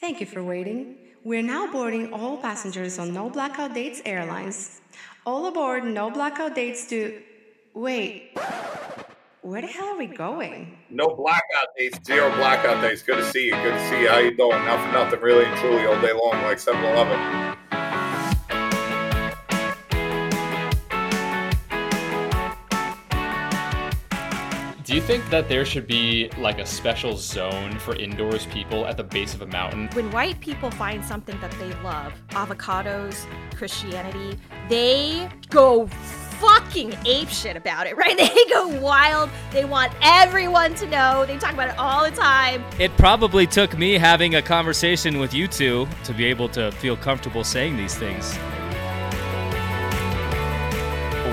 Thank you for waiting. We're now boarding all passengers on No Blackout Dates Airlines. All aboard No Blackout Dates to. Wait. Where the hell are we going? No blackout dates, zero blackout dates. Good to see you. Good to see you. How you doing? Not for nothing, really and truly, all day long, like 7-Eleven. Do think that there should be like a special zone for indoors people at the base of a mountain? When white people find something that they love, avocados, Christianity, they go fucking ape shit about it, right? They go wild. They want everyone to know. They talk about it all the time. It probably took me having a conversation with you two to be able to feel comfortable saying these things.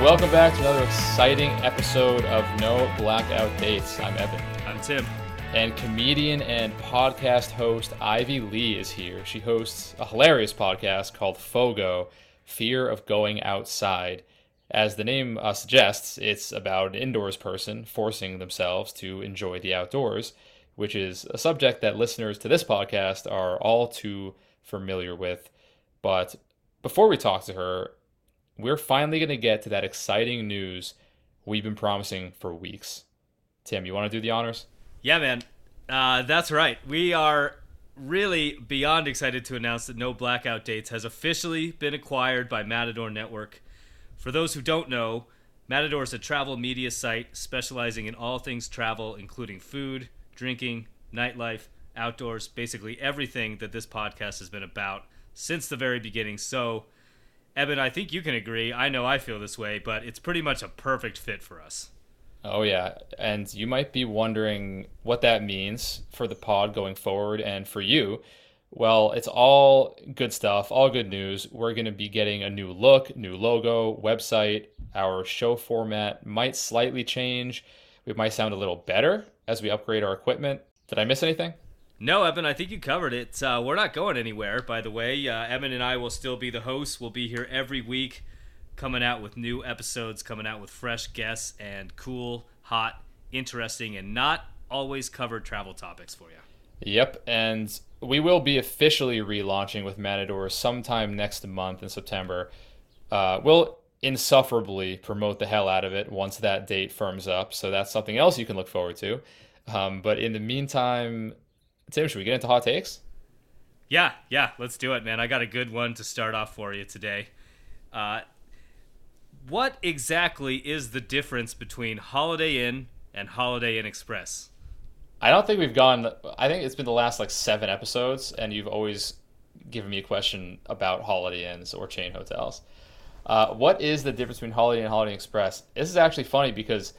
Welcome back to another exciting episode of No Blackout Dates. I'm Evan. I'm Tim. And comedian and podcast host Ivy Le is here. She hosts a hilarious podcast called Fogo Fear of Going Outside. As the name uh, suggests, it's about an indoors person forcing themselves to enjoy the outdoors, which is a subject that listeners to this podcast are all too familiar with. But before we talk to her, we're finally going to get to that exciting news we've been promising for weeks. Tim, you want to do the honors? Yeah, man. Uh, that's right. We are really beyond excited to announce that No Blackout Dates has officially been acquired by Matador Network. For those who don't know, Matador is a travel media site specializing in all things travel, including food, drinking, nightlife, outdoors, basically everything that this podcast has been about since the very beginning. So, Evan, I think you can agree. I know I feel this way, but it's pretty much a perfect fit for us. Oh, yeah. And you might be wondering what that means for the pod going forward and for you. Well, it's all good stuff, all good news. We're going to be getting a new look, new logo, website. Our show format might slightly change. We might sound a little better as we upgrade our equipment. Did I miss anything? No, Evan, I think you covered it. Uh, we're not going anywhere, by the way. Uh, Evan and I will still be the hosts. We'll be here every week, coming out with new episodes, coming out with fresh guests and cool, hot, interesting, and not always covered travel topics for you. Yep, and we will be officially relaunching with Matador sometime next month in September. Uh, we'll insufferably promote the hell out of it once that date firms up, so that's something else you can look forward to. Um, but in the meantime, Tim, should we get into hot takes? Yeah, yeah, let's do it, man. I got a good one to start off for you today. Uh, what exactly is the difference between Holiday Inn and Holiday Inn Express? I don't think we've gone. I think it's been the last like seven episodes, and you've always given me a question about Holiday Inns or chain hotels. Uh, what is the difference between Holiday Inn and Holiday Inn Express? This is actually funny because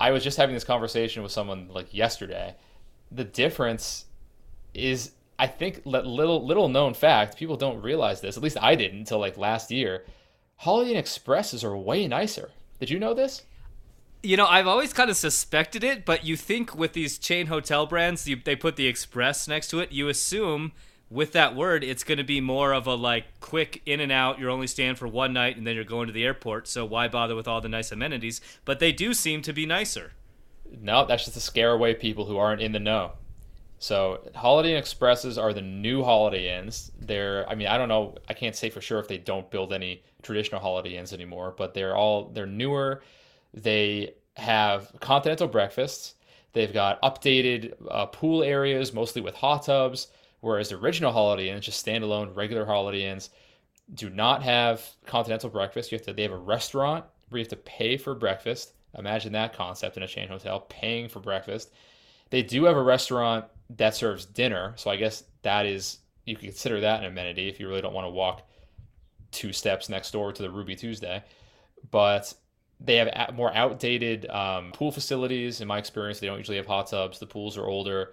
I was just having this conversation with someone like yesterday. The difference is I think little little known fact. People don't realize this. At least I didn't until like last year. Holiday Inn Expresses are way nicer. Did you know this? You know, I've always kind of suspected it, but you think with these chain hotel brands, you, they put the express next to it. You assume with that word, it's going to be more of a like quick in and out. You're only staying for one night and then you're going to the airport. So why bother with all the nice amenities? But they do seem to be nicer. No, that's just to scare away people who aren't in the know. So Holiday Inn Expresses are the new Holiday Inns. They're, I mean, I don't know, I can't say for sure if they don't build any traditional Holiday Inns anymore, but they're all they're newer. They have continental breakfasts. They've got updated uh, pool areas, mostly with hot tubs. Whereas the original Holiday Inns, just standalone regular Holiday Inns, do not have continental breakfast. You have to. They have a restaurant where you have to pay for breakfast. Imagine that concept in a chain hotel, paying for breakfast. They do have a restaurant that serves dinner. So I guess that is you can consider that an amenity if you really don't want to walk two steps next door to the Ruby Tuesday. But they have more outdated um, pool facilities. In my experience, they don't usually have hot tubs. The pools are older.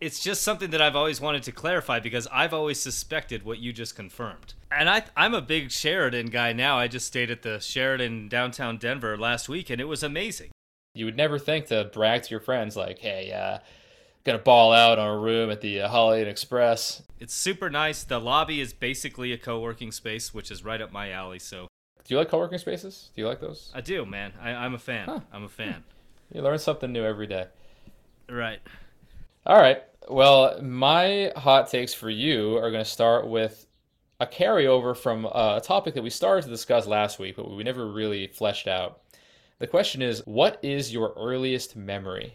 It's just something that I've always wanted to clarify because I've always suspected what you just confirmed. And I, I'm a big Sheraton guy now. I just stayed at the Sheraton downtown Denver last week, and it was amazing. You would never think to brag to your friends like, "Hey, uh, gonna ball out on a room at the uh, Holiday Inn Express. It's super nice. The lobby is basically a co-working space, which is right up my alley. So, do you like co-working spaces? Do you like those? I do, man. I, am a fan. Huh. I'm a fan. you learn something new every day. Right. All right. Well, my hot takes for you are going to start with a carryover from uh, a topic that we started to discuss last week, but we never really fleshed out. The question is, what is your earliest memory?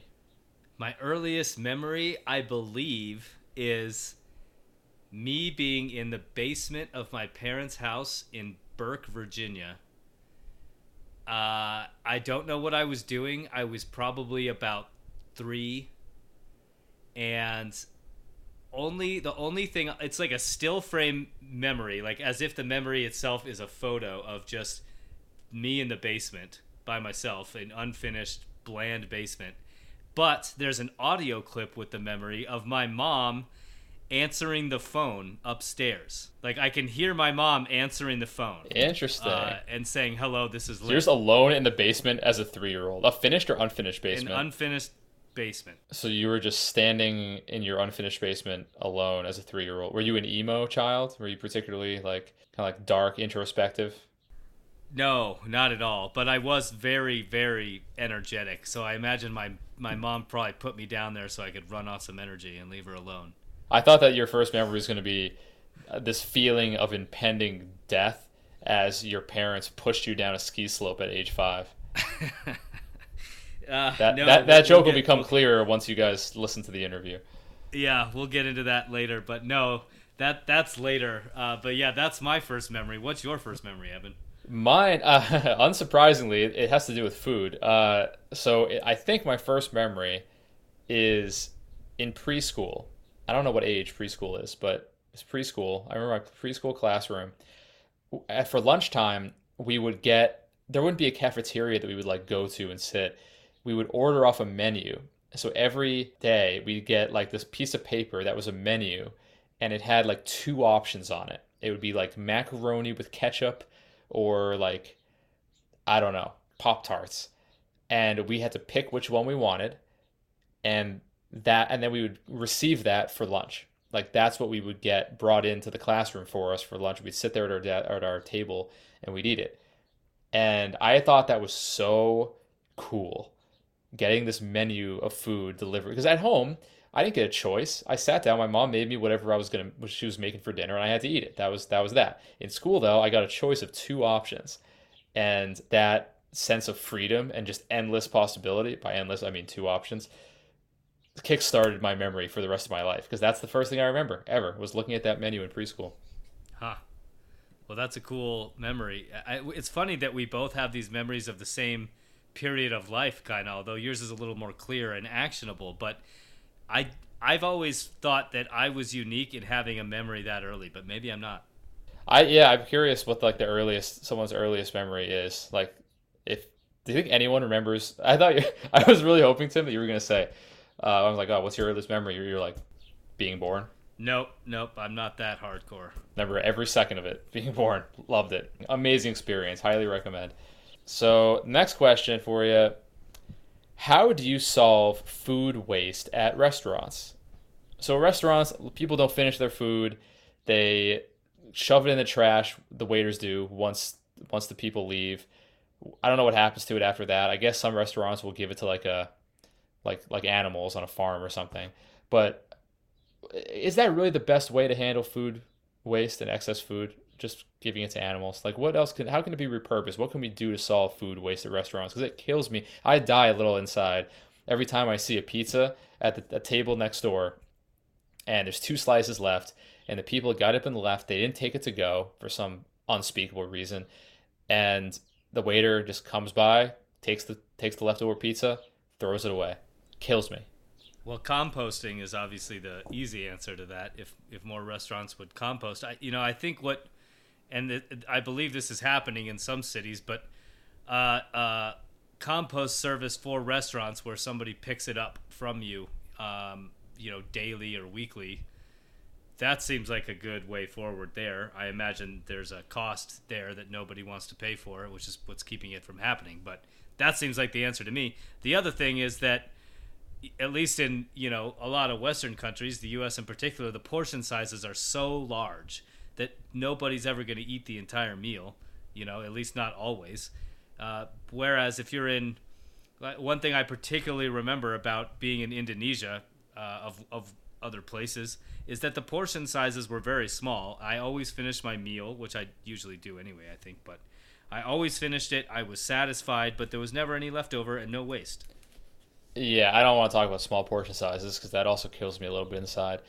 My earliest memory, I believe, is me being in the basement of my parents' house in Burke, Virginia. Uh, I don't know what I was doing. I was probably about three, and only the only thing it's like a still frame memory, like as if the memory itself is a photo of just me in the basement by myself, an unfinished, bland basement. But there's an audio clip with the memory of my mom answering the phone upstairs. Like I can hear my mom answering the phone. Interesting. Uh, and saying, "Hello, this is So Liz." you're just alone in the basement as a three-year-old, a finished or unfinished basement. An unfinished basement. so you were just standing in your unfinished basement alone as a three-year-old. Were you an emo child? Were you particularly like kind of like dark, introspective? No, not at all. But I was very, very energetic. So I imagine my my mom probably put me down there so I could run off some energy and leave her alone. I thought that your first memory was going to be uh, this feeling of impending death as your parents pushed you down a ski slope at age five. Uh, That no, that, that joke we'll will become we'll- clearer once you guys listen to the interview. Yeah, we'll get into that later. But no, that that's later. Uh, but yeah, that's my first memory. What's your first memory, Evan? Mine, uh, unsurprisingly, it- has to do with food. Uh, so I think my first memory is in preschool. I don't know what age preschool is, but it's preschool. I remember my preschool classroom. For lunchtime, we would get there wouldn't be a cafeteria that we would like go to and sit. We would order off a menu. So every day we'd get like this piece of paper that was a menu, and it had like two options on it. It would be like macaroni with ketchup or like I don't know, Pop Tarts. And we had to pick which one we wanted and that and then we would receive that for lunch. Like that's what we would get brought into the classroom for us for lunch. We'd sit there at our at our table and we'd eat it. And I thought that was so cool getting this menu of food delivered because at home I didn't get a choice. I sat down. My mom made me whatever I was gonna, what she was making for dinner, and I had to eat it. That was that was that. In school, though, I got a choice of two options, and that sense of freedom and just endless possibility. By endless, I mean two options. Kick-started my memory for the rest of my life because that's the first thing I remember ever was looking at that menu in preschool. Huh. Well, that's a cool memory. I, it's funny that we both have these memories of the same period of life, kind of. Although yours is a little more clear and actionable. But I, I've always thought that I was unique in having a memory that early, but maybe I'm not. I yeah, I'm curious what like the earliest someone's earliest memory is. Like, if do you think anyone remembers? I thought you, I was really hoping Tim that you were gonna say. Uh, I was like, oh, what's your earliest memory? You're like being born. Nope, nope. I'm not that hardcore. Remember every second of it. Being born, loved it. Amazing experience. Highly recommend. So next question for you: How do you solve food waste at restaurants? So restaurants, people don't finish their food. They shove it in the trash. The waiters do once once the people leave. I don't know what happens to it after that. I guess some restaurants will give it to like a like like animals on a farm or something. But is that really the best way to handle food waste and excess food? Just giving it to animals. Like what else can? How can it be repurposed? What can we do to solve food waste at restaurants? Because it kills me. I die a little inside every time I see a pizza at the table next door, and there's two slices left, and the people got up and left. They didn't take it to go for some unspeakable reason, and the waiter just comes by, takes the takes the leftover pizza, throws it away. Kills me. Well, composting is obviously the easy answer to that. If if more restaurants would compost, I you know I think what, and I believe this is happening in some cities, but uh, uh, compost service for restaurants where somebody picks it up from you, um, you know, daily or weekly. That seems like a good way forward there. I imagine there's a cost there that nobody wants to pay for, which is what's keeping it from happening. But that seems like the answer to me. The other thing is that at least in you know a lot of western countries the us in particular the portion sizes are so large nobody's ever going to eat the entire meal you know at least not always uh, whereas if you're in one thing i particularly remember about being in indonesia uh, of, of other places is that the portion sizes were very small. I always finished my meal, which I usually do anyway, I think, but I always finished it. I was satisfied, but there was never any leftover and no waste. Yeah, I don't want to talk about small portion sizes because that also kills me a little bit inside.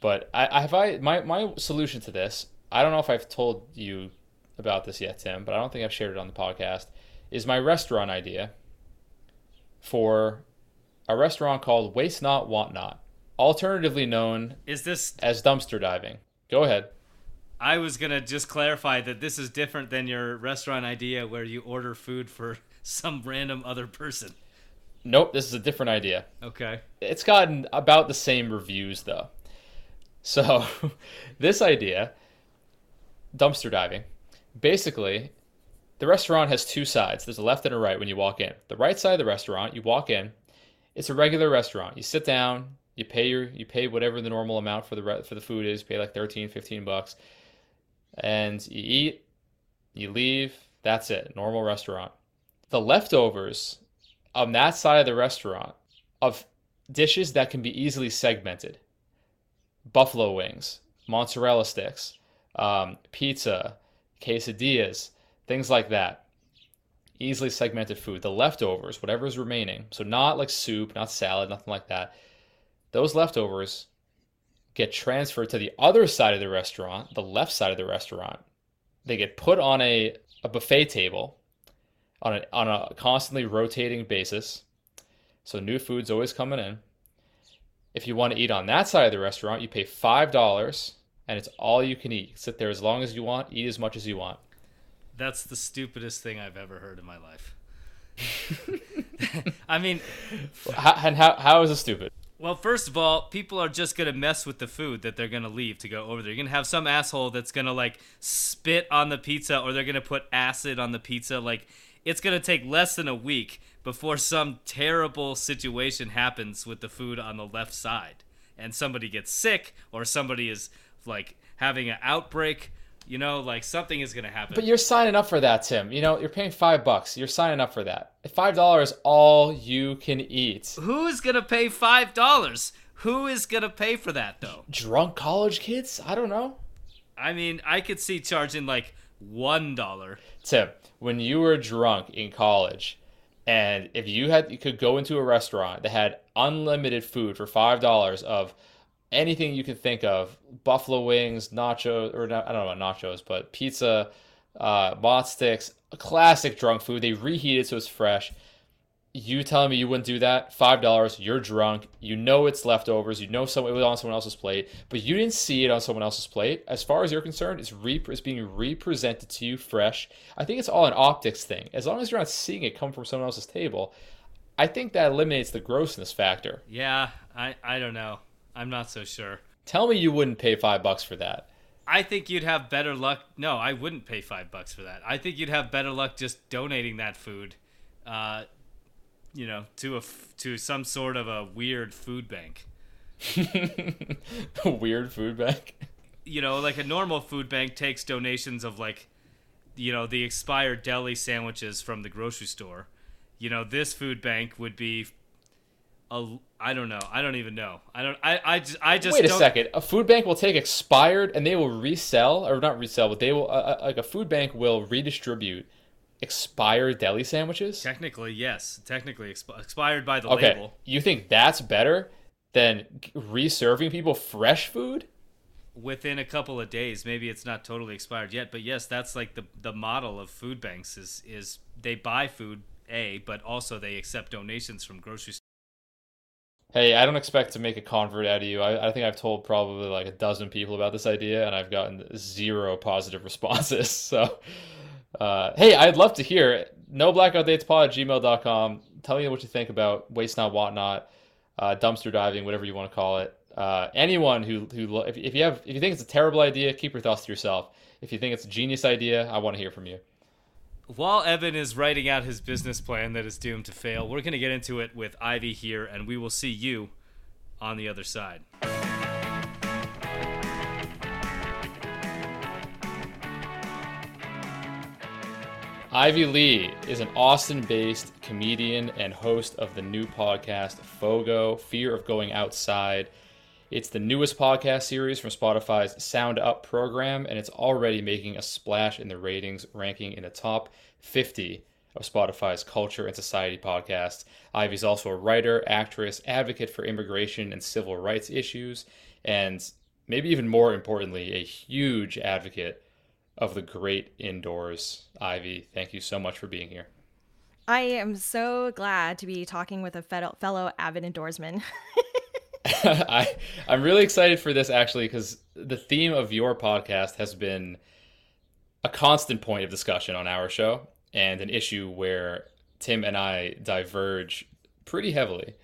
But I, I have I my my solution to this. I don't know if I've told you about this yet, Tim, but I don't think I've shared it on the podcast. Is my restaurant idea for a restaurant called Waste Not Want Not, alternatively known Is this as dumpster diving. Go ahead. I was gonna just clarify that this is different than your restaurant idea where you order food for some random other person. Nope, this is a different idea. Okay. It's gotten about the same reviews though. So, this idea, dumpster diving, basically, the restaurant has two sides. There's a left and a right when you walk in. The right side of the restaurant, you walk in, it's a regular restaurant. You sit down, you pay your you pay whatever the normal amount for the re- for the food is, pay like 13, 15 bucks. And you eat, you leave, that's it. Normal restaurant. The leftovers on that side of the restaurant of dishes that can be easily segmented buffalo wings, mozzarella sticks, um, pizza, quesadillas, things like that. Easily segmented food. The leftovers, whatever is remaining, so not like soup, not salad, nothing like that. Those leftovers get transferred to the other side of the restaurant, the left side of the restaurant. They get put on a, a buffet table on a, on a constantly rotating basis. So new food's always coming in. If you want to eat on that side of the restaurant, you pay $5 and it's all you can eat. Sit there as long as you want, eat as much as you want. That's the stupidest thing I've ever heard in my life. I mean, How, and how, how is it stupid? well, first of all, people are just gonna mess with the food that they're gonna leave to go over there. You're gonna have some asshole that's gonna like spit on the pizza, or they're gonna put acid on the pizza. Like, it's gonna take less than a week before some terrible situation happens with the food on the left side, and somebody gets sick, or somebody is like having an outbreak. You know, like something is gonna happen. But you're signing up for that, Tim. You know, you're paying five bucks. You're signing up for that. Five dollars, all you can eat. Who's gonna pay five dollars? Who is gonna pay for that though? Drunk college kids? I don't know. I mean, I could see charging like one dollar. Tim, when you were drunk in college, and if you had you could go into a restaurant that had unlimited food for five dollars of anything you could think of, buffalo wings, nachos, or not, I don't know about nachos, but pizza, uh, sticks, classic drunk food. They reheat it so it's fresh. You telling me you wouldn't do that? Five dollars. You're drunk. You know it's leftovers. You know someone it was on someone else's plate, but you didn't see it on someone else's plate. As far as you're concerned, it's re- it's being represented to you fresh. I think it's all an optics thing. As long as you're not seeing it come from someone else's table, I think that eliminates the grossness factor. Yeah, I I don't know. I'm not so sure. Tell me you wouldn't pay five bucks for that. I think you'd have better luck. No, I wouldn't pay five bucks for that. I think you'd have better luck just donating that food, uh, you know, to a f- to some sort of a weird food bank. Weird food bank. You know, like a normal food bank takes donations of like, you know, the expired deli sandwiches from the grocery store. You know, this food bank would be. A, I don't know. I don't even know. I don't. I. I just. I just Wait a don't, second. A food bank will take expired and they will resell, or not resell, but they will uh, uh, like a food bank will redistribute expired deli sandwiches. Technically, yes. Technically expi- expired by the Okay, label. you think that's better than reserving people fresh food? within a couple of days. Maybe it's not totally expired yet, but yes, that's like the the model of food banks is is they buy food a, but also they accept donations from grocery stores. Hey, I don't expect to make a convert out of you. I, I think I've told probably like a dozen people about this idea, and I've gotten zero positive responses. So, uh, hey, I'd love to hear. No blackout dates pod at gmail.com. Tell me what you think about waste not, want not, uh, dumpster diving, whatever you want to call it. Uh, anyone who who if, if you have if you think it's a terrible idea, keep your thoughts to yourself. If you think it's a genius idea, I want to hear from you. While Evan is writing out his business plan that is doomed to fail, we're going to get into it with Ivy here, and we will see you on the other side. Ivy Le is an Austin based comedian and host of the new podcast Fogo Fear of Going Outside. It's the newest podcast series from Spotify's Sound Up program, and it's already making a splash in the ratings, ranking in the top 50 of Spotify's culture and society podcasts. Ivy's also a writer, actress, advocate for immigration and civil rights issues, and maybe even more importantly, a huge advocate of the great indoors. Ivy, thank you so much for being here. I am so glad to be talking with a fellow avid indoorsman. I I'm really excited for this actually because the theme of your podcast has been a constant point of discussion on our show and an issue where Tim and I diverge pretty heavily.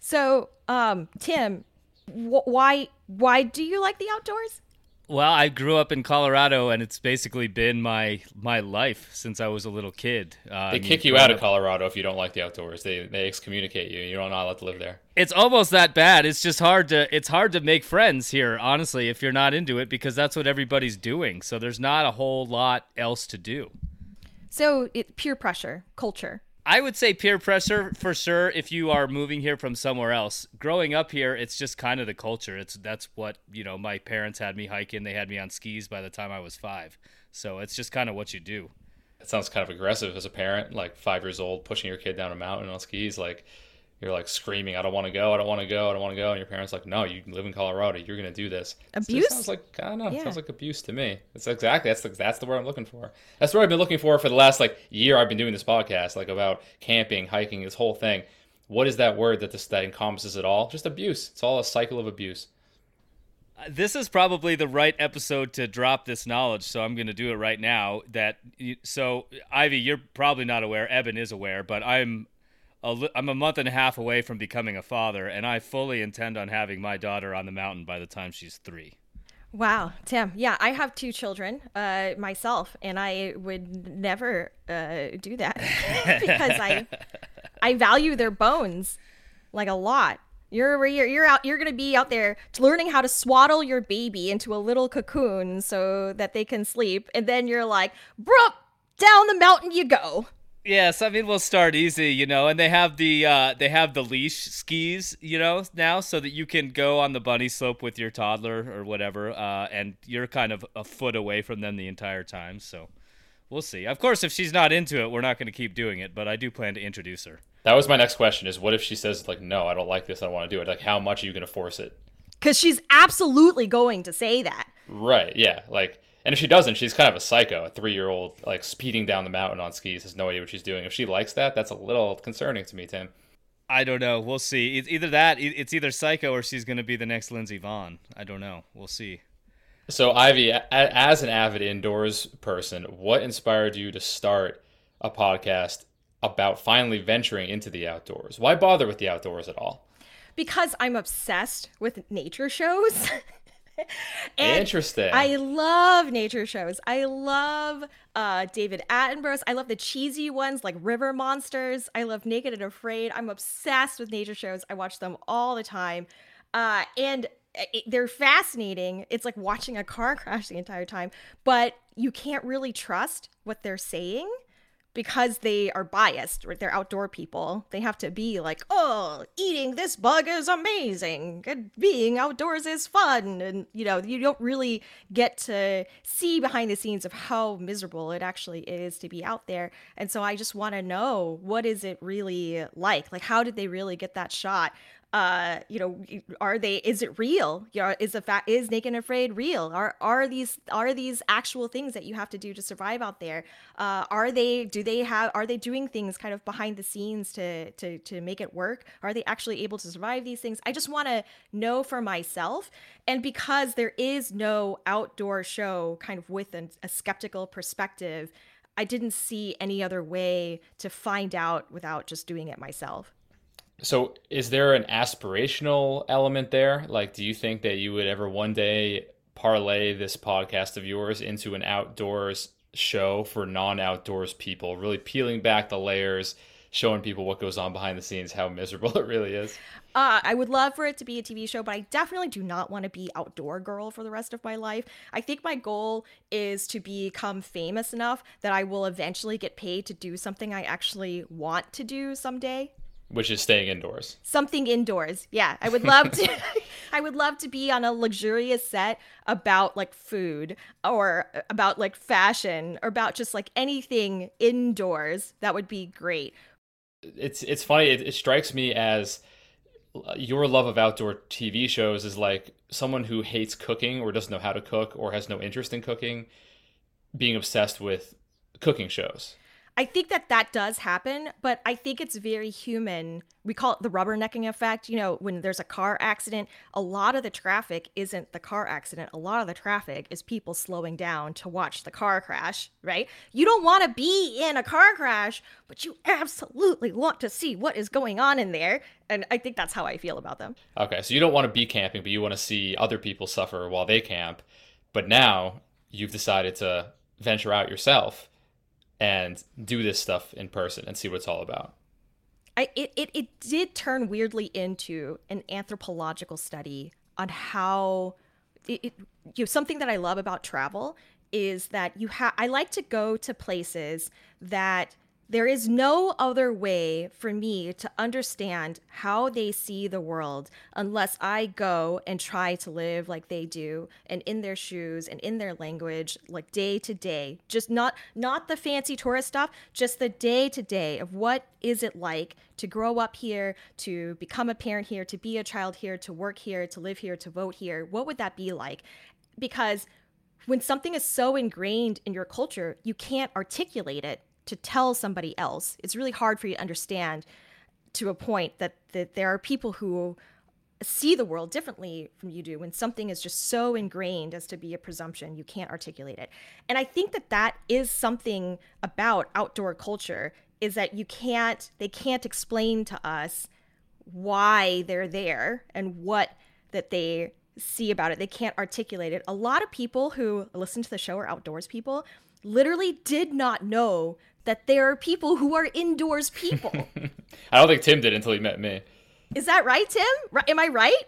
So, um, Tim, wh- why why do you like the outdoors? Well, I grew up in Colorado, and it's basically been my my life since I was a little kid. Uh, they kick you out of Colorado if you don't like the outdoors. They they excommunicate you. You're not allowed to live there. It's almost that bad. It's just hard to it's hard to make friends here, honestly, if you're not into it, because that's what everybody's doing. So there's not a whole lot else to do. So it peer pressure, culture. I would say peer pressure for sure if you are moving here from somewhere else. Growing up here, it's just kind of the culture. It's that's what, you know, my parents had me hiking. They had me on skis by the time I was 5. So it's just kind of what you do. It sounds kind of aggressive as a parent, like 5 years old pushing your kid down a mountain on skis like you're like screaming, I don't want to go, I don't want to go, I don't want to go, and your parents like, no, you live in Colorado, you're gonna do this. Abuse so sounds like I don't know, yeah. sounds like abuse to me. It's exactly that's the, that's the word I'm looking for. That's what I've been looking for for the last like year. I've been doing this podcast, like about camping, hiking, this whole thing. What is that word that this that encompasses it all? Just abuse. It's all a cycle of abuse. Uh, this is probably the right episode to drop this knowledge, so I'm going to do it right now. That so Ivy, you're probably not aware. Evan is aware, but I'm a, I'm a month and a half away from becoming a father, and I fully intend on having my daughter on the mountain by the time she's three. Wow, Tim. Yeah, I have two children uh, myself, and I would never uh, do that because I I value their bones like a lot. You're you're you're out. You're gonna be out there learning how to swaddle your baby into a little cocoon so that they can sleep, and then you're like, "Brooke, down the mountain you go." Yes, I mean we'll start easy, you know, and they have the uh, they have the leash skis, you know, now so that you can go on the bunny slope with your toddler or whatever, uh, and you're kind of a foot away from them the entire time. So we'll see. Of course, if she's not into it, we're not going to keep doing it, but I do plan to introduce her. That was my next question: is what if she says like, no, I don't like this, I don't want to do it. Like, how much are you going to force it? Because she's absolutely going to say that. Right. Yeah. Like and if she doesn't, she's kind of a psycho, a three year old, like speeding down the mountain on skis, has no idea what she's doing. If she likes that, that's a little concerning to me, Tim. I don't know. We'll see. It's either that, it's either psycho, or she's going to be the next Lindsey Vonn. I don't know. We'll see. So, Ivy, as an avid indoors person, what inspired you to start a podcast about finally venturing into the outdoors? Why bother with the outdoors at all? Because I'm obsessed with nature shows. Interesting. I love nature shows. I love uh, David Attenborough's. I love the cheesy ones like River Monsters. I love Naked and Afraid. I'm obsessed with nature shows. I watch them all the time. Uh, and it, they're fascinating. It's like watching a car crash the entire time, but you can't really trust what they're saying because they are biased, right? They're outdoor people. They have to be like, oh, eating this bug is amazing. And being outdoors is fun. And, you know, you don't really get to see behind the scenes of how miserable it actually is to be out there. And so I just want to know what is it really like? Like, how did they really get that shot? Uh you know are they is it real? Is the fact is naked and afraid real? Are are these are these actual things that you have to do to survive out there? Uh are they do they have are they doing things kind of behind the scenes to to to make it work? Are they actually able to survive these things? I just want to know for myself. And because there is no outdoor show kind of with an, a skeptical perspective i didn't see any other way to find out without just doing it myself so, is there an aspirational element there? Like, do you think that you would ever one day parlay this podcast of yours into an outdoors show for non outdoors people, really peeling back the layers, showing people what goes on behind the scenes, how miserable it really is? Uh, I would love for it to be a TV show, but I definitely do not want to be outdoor girl for the rest of my life. I think my goal is to become famous enough that I will eventually get paid to do something I actually want to do someday. Which is staying indoors. something indoors. Yeah, I would love to. I would love to be on a luxurious set about like food or about like fashion or about just like anything indoors. That would be great. It's it's funny. It, it strikes me as uh, your love of outdoor TV shows is like someone who hates cooking or doesn't know how to cook or has no interest in cooking, being obsessed with cooking shows. I think that that does happen, but I think it's very human. We call it the rubbernecking effect. You know, when there's a car accident, a lot of the traffic isn't the car accident. A lot of the traffic is people slowing down to watch the car crash, right? You don't want to be in a car crash, but you absolutely want to see what is going on in there. And I think that's how I feel about them. Okay, so you don't want to be camping, but you want to see other people suffer while they camp. But now you've decided to venture out yourself and do this stuff in person and see what it's all about. I, it, it, it did turn weirdly into an anthropological study on how it, it you know something that I love about travel is that you have I like to go to places that there is no other way for me to understand how they see the world unless I go and try to live like they do and in their shoes and in their language like day to day. Just not not the fancy tourist stuff just the day to day of what is it like to grow up here to become a parent here to be a child here to work here to live here to vote here. What would that be like? Because when something is so ingrained in your culture you can't articulate it to tell somebody else. It's really hard for you to understand to a point that, that there are people who see the world differently from you do when something is just so ingrained as to be a presumption you can't articulate it and i think that that is something about outdoor culture is that you can't they can't explain to us why they're there and what that they see about it they can't articulate it a lot of people who listen to the show are outdoors people literally did not know that there are people who are indoors people. I don't think Tim did until he met me. Is that right, Tim? Am I right?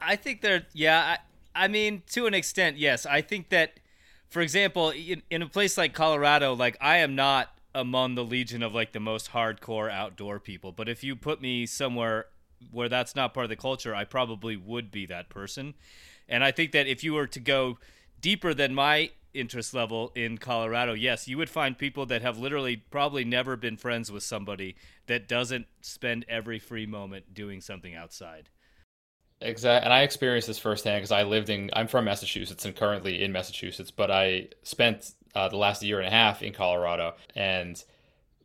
I think they're yeah. I, I mean, to an extent, yes. I think that, for example, in, in a place like Colorado, like I am not among the legion of like the most hardcore outdoor people. But if you put me somewhere where that's not part of the culture, I probably would be that person. And I think that if you were to go deeper than my interest level in Colorado, yes, you would find people that have literally probably never been friends with somebody that doesn't spend every free moment doing something outside. Exactly, and I experienced this firsthand because I lived in. I'm from Massachusetts and currently in Massachusetts, but I spent uh, the last year and a half in Colorado and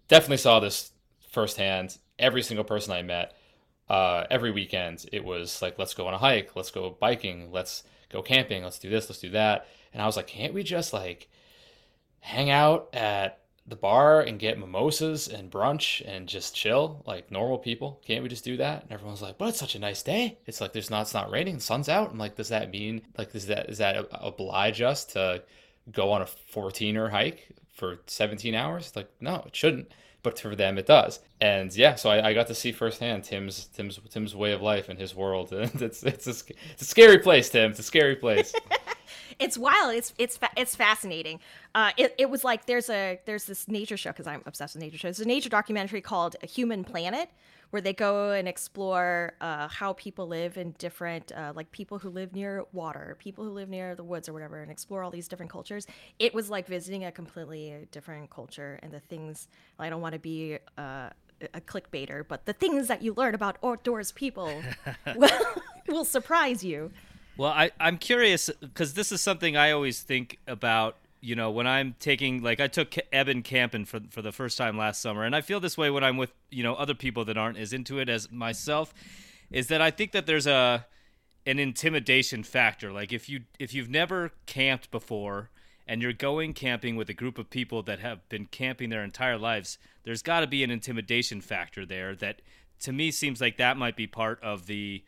definitely saw this firsthand. Every single person I met, uh, every weekend, it was like, let's go on a hike, let's go biking, let's go camping, let's do this, let's do that. And I was like, can't we just like hang out at the bar and get mimosas and brunch and just chill like normal people? Can't we just do that? And everyone's like, but it's such a nice day. It's like there's not it's not raining, the sun's out. I'm like, does that mean like does that is that oblige us to go on a 14er hike for 17 hours? Like, no, it shouldn't. But for them, it does. And yeah, so I, I got to see firsthand Tim's Tim's Tim's way of life and his world. And it's it's a, it's a scary place, Tim. It's a scary place. it's wild. It's it's it's fascinating. Uh, it, it was like there's a there's this nature show because I'm obsessed with nature shows. There's a nature documentary called A Human Planet where they go and explore uh, how people live in different uh, like people who live near water, people who live near the woods or whatever, and explore all these different cultures. It was like visiting a completely different culture and the things. I don't want to be. Uh, a clickbaiter, but the things that you learn about outdoors people will, will surprise you. Well, I, I'm curious because this is something I always think about. You know, when I'm taking like I took Evan camping for for the first time last summer, and I feel this way when I'm with you know other people that aren't as into it as myself. Is that I think that there's a an intimidation factor. Like if you if you've never camped before and you're going camping with a group of people that have been camping their entire lives, there's got to be an intimidation factor there that to me seems like that might be part of the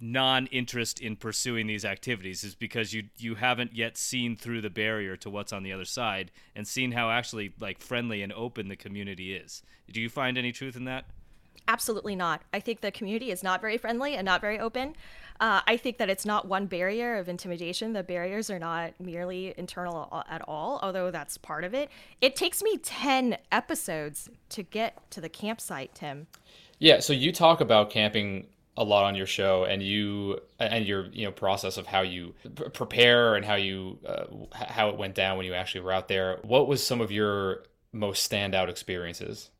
non-interest in pursuing these activities is because you you haven't yet seen through the barrier to what's on the other side and seen how actually like friendly and open the community is. Do you find any truth in that? Absolutely not. I think the community is not very friendly and not very open. Uh, I think that it's not one barrier of intimidation. The barriers are not merely internal at all, although that's part of it. It takes me 10 episodes to get to the campsite, Tim. Yeah, so you talk about camping a lot on your show, and you and your you know process of how you prepare and how you uh, how it went down when you actually were out there. What was some of your most standout experiences?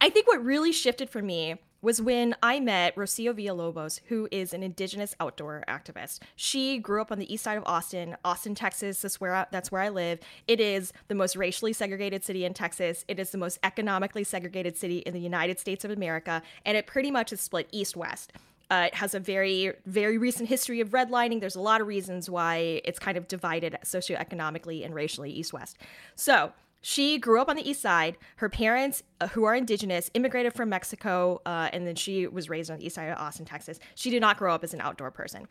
I think what really shifted for me was when I met Rocio Villalobos, who is an indigenous outdoor activist. She grew up on the east side of Austin, Austin, Texas. That's where I, that's where I live. It is the most racially segregated city in Texas. It is the most economically segregated city in the United States of America, and it pretty much is split east-west. Uh, it has a very, very recent history of redlining. There's a lot of reasons why it's kind of divided socioeconomically and racially east west. So, she grew up on the east side. Her parents, uh, who are indigenous, immigrated from Mexico, uh, and then she was raised on the east side of Austin, Texas. She did not grow up as an outdoor person.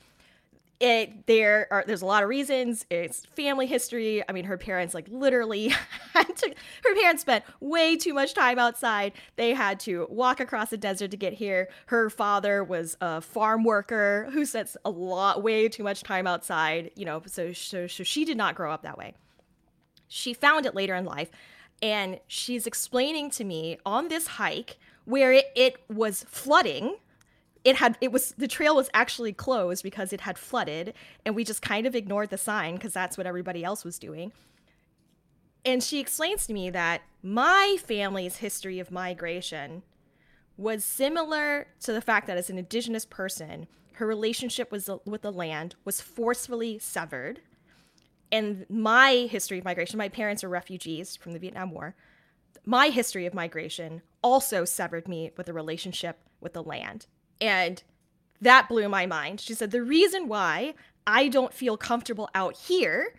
It there are there's a lot of reasons. It's family history. I mean, her parents like literally to. Her parents spent way too much time outside. They had to walk across the desert to get here. Her father was a farm worker who spent a lot, way too much time outside. You know, so so, so she did not grow up that way she found it later in life and she's explaining to me on this hike where it, it was flooding it had it was the trail was actually closed because it had flooded and we just kind of ignored the sign because that's what everybody else was doing and she explains to me that my family's history of migration was similar to the fact that as an indigenous person her relationship was with the land was forcefully severed and my history of migration, my parents are refugees from the Vietnam War. My history of migration also severed me with a relationship with the land. And that blew my mind. She said, The reason why I don't feel comfortable out here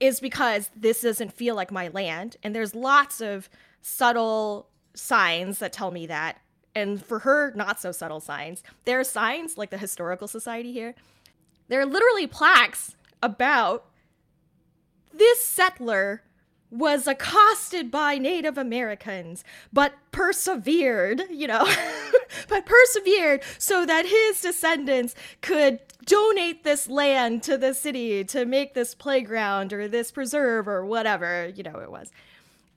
is because this doesn't feel like my land. And there's lots of subtle signs that tell me that. And for her, not so subtle signs. There are signs like the Historical Society here. There are literally plaques about this settler was accosted by Native Americans, but persevered, you know, but persevered so that his descendants could donate this land to the city to make this playground or this preserve or whatever, you know, it was.